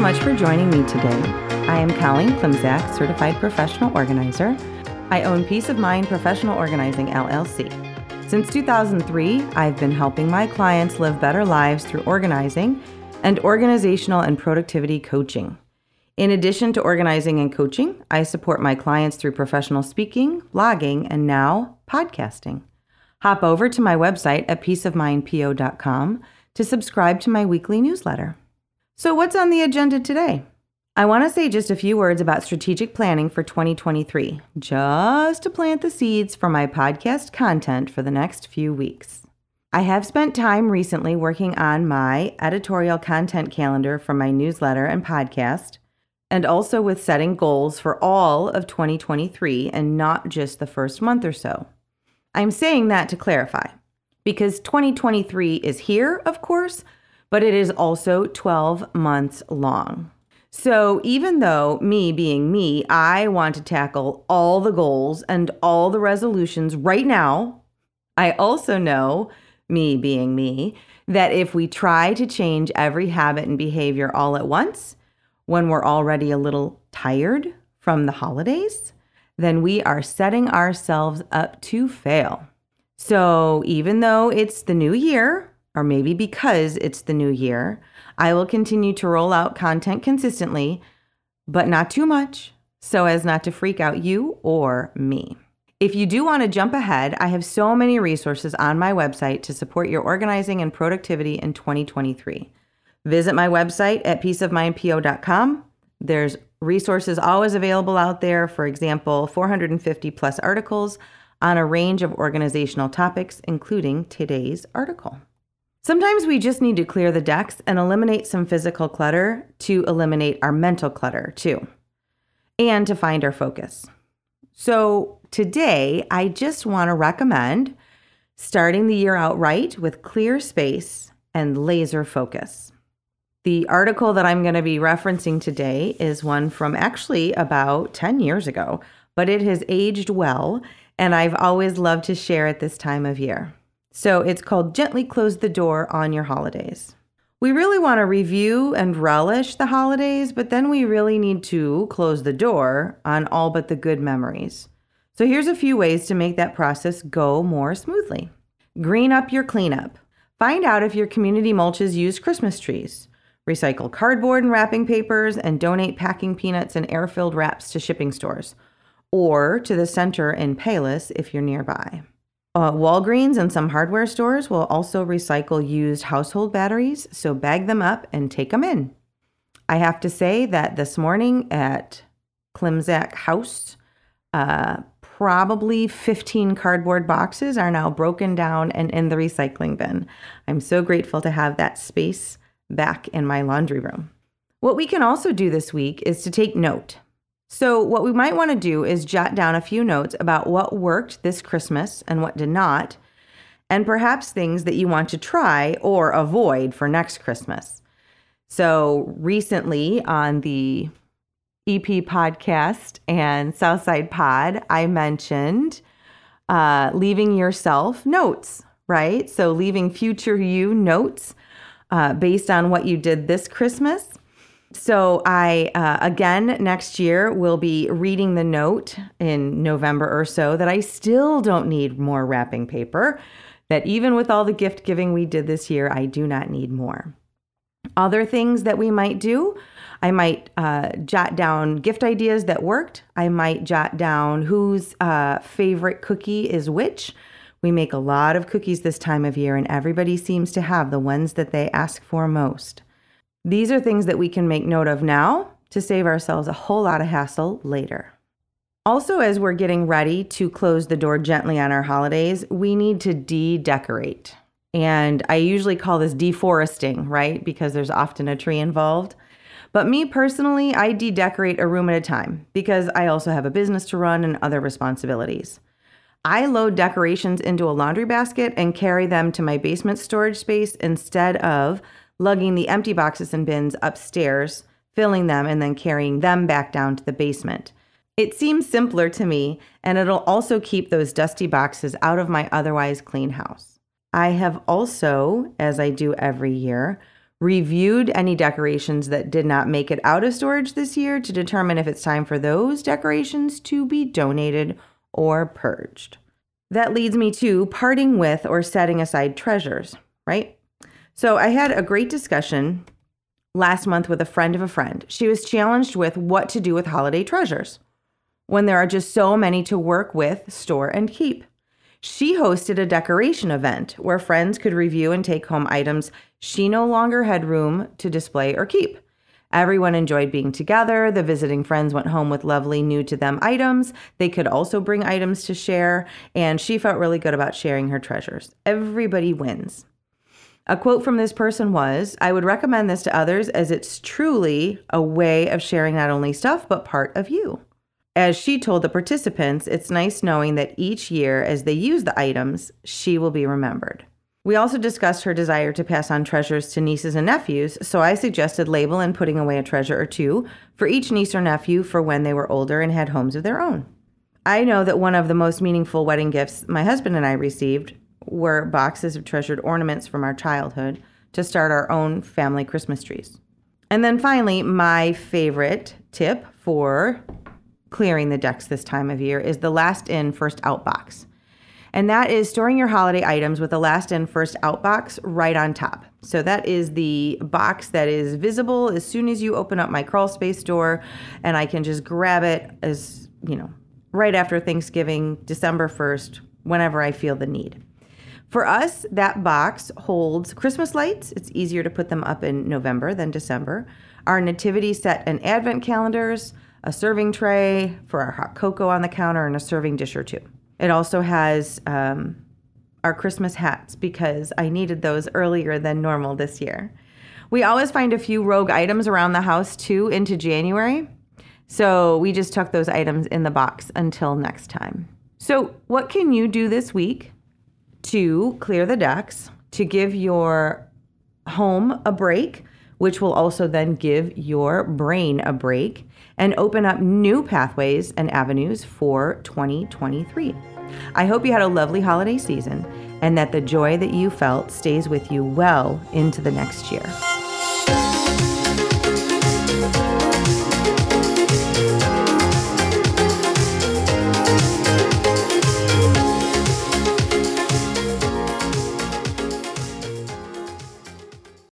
so much for joining me today. I am Colleen Klimczak, Certified Professional Organizer. I own Peace of Mind Professional Organizing LLC. Since 2003, I've been helping my clients live better lives through organizing and organizational and productivity coaching. In addition to organizing and coaching, I support my clients through professional speaking, blogging, and now podcasting. Hop over to my website at peaceofmindpo.com to subscribe to my weekly newsletter. So, what's on the agenda today? I want to say just a few words about strategic planning for 2023, just to plant the seeds for my podcast content for the next few weeks. I have spent time recently working on my editorial content calendar for my newsletter and podcast, and also with setting goals for all of 2023 and not just the first month or so. I'm saying that to clarify, because 2023 is here, of course, but it is also 12 months long. So, even though me being me, I want to tackle all the goals and all the resolutions right now, I also know, me being me, that if we try to change every habit and behavior all at once, when we're already a little tired from the holidays, then we are setting ourselves up to fail. So, even though it's the new year, or maybe because it's the new year, I will continue to roll out content consistently, but not too much so as not to freak out you or me. If you do want to jump ahead, I have so many resources on my website to support your organizing and productivity in 2023. Visit my website at peaceofmindpo.com. There's resources always available out there, for example, 450 plus articles on a range of organizational topics, including today's article. Sometimes we just need to clear the decks and eliminate some physical clutter to eliminate our mental clutter too, and to find our focus. So, today I just want to recommend starting the year out right with clear space and laser focus. The article that I'm going to be referencing today is one from actually about 10 years ago, but it has aged well, and I've always loved to share at this time of year. So it's called Gently Close the Door on Your Holidays. We really want to review and relish the holidays, but then we really need to close the door on all but the good memories. So here's a few ways to make that process go more smoothly. Green up your cleanup. Find out if your community mulches use Christmas trees. Recycle cardboard and wrapping papers and donate packing peanuts and air filled wraps to shipping stores or to the center in Palos if you're nearby. Uh, Walgreens and some hardware stores will also recycle used household batteries, so bag them up and take them in. I have to say that this morning at Klimczak House, uh, probably 15 cardboard boxes are now broken down and in the recycling bin. I'm so grateful to have that space back in my laundry room. What we can also do this week is to take note. So, what we might want to do is jot down a few notes about what worked this Christmas and what did not, and perhaps things that you want to try or avoid for next Christmas. So, recently on the EP podcast and Southside Pod, I mentioned uh, leaving yourself notes, right? So, leaving future you notes uh, based on what you did this Christmas so I uh, again next year will be reading the note in November or so that I still don't need more wrapping paper. That even with all the gift giving we did this year, I do not need more. Other things that we might do, I might uh, jot down gift ideas that worked. I might jot down whose uh, favorite cookie is which. We make a lot of cookies this time of year, and everybody seems to have the ones that they ask for most. These are things that we can make note of now to save ourselves a whole lot of hassle later. Also, as we're getting ready to close the door gently on our holidays, we need to de decorate. And I usually call this deforesting, right? Because there's often a tree involved. But me personally, I de decorate a room at a time because I also have a business to run and other responsibilities. I load decorations into a laundry basket and carry them to my basement storage space instead of lugging the empty boxes and bins upstairs, filling them, and then carrying them back down to the basement. It seems simpler to me, and it'll also keep those dusty boxes out of my otherwise clean house. I have also, as I do every year, reviewed any decorations that did not make it out of storage this year to determine if it's time for those decorations to be donated or purged. That leads me to parting with or setting aside treasures, right? So I had a great discussion last month with a friend of a friend. She was challenged with what to do with holiday treasures when there are just so many to work with, store, and keep. She hosted a decoration event where friends could review and take home items she no longer had room to display or keep. Everyone enjoyed being together. The visiting friends went home with lovely new to them items. They could also bring items to share, and she felt really good about sharing her treasures. Everybody wins. A quote from this person was I would recommend this to others as it's truly a way of sharing not only stuff, but part of you. As she told the participants, it's nice knowing that each year, as they use the items, she will be remembered. We also discussed her desire to pass on treasures to nieces and nephews, so I suggested label and putting away a treasure or two for each niece or nephew for when they were older and had homes of their own. I know that one of the most meaningful wedding gifts my husband and I received were boxes of treasured ornaments from our childhood to start our own family Christmas trees. And then finally, my favorite tip for clearing the decks this time of year is the last in, first out box and that is storing your holiday items with the last in, first out box right on top. So that is the box that is visible as soon as you open up my crawl space door, and I can just grab it as, you know, right after Thanksgiving, December 1st, whenever I feel the need. For us, that box holds Christmas lights. It's easier to put them up in November than December. Our nativity set and advent calendars, a serving tray for our hot cocoa on the counter, and a serving dish or two. It also has um, our Christmas hats because I needed those earlier than normal this year. We always find a few rogue items around the house too into January. So we just tuck those items in the box until next time. So, what can you do this week to clear the decks, to give your home a break, which will also then give your brain a break and open up new pathways and avenues for 2023? I hope you had a lovely holiday season and that the joy that you felt stays with you well into the next year.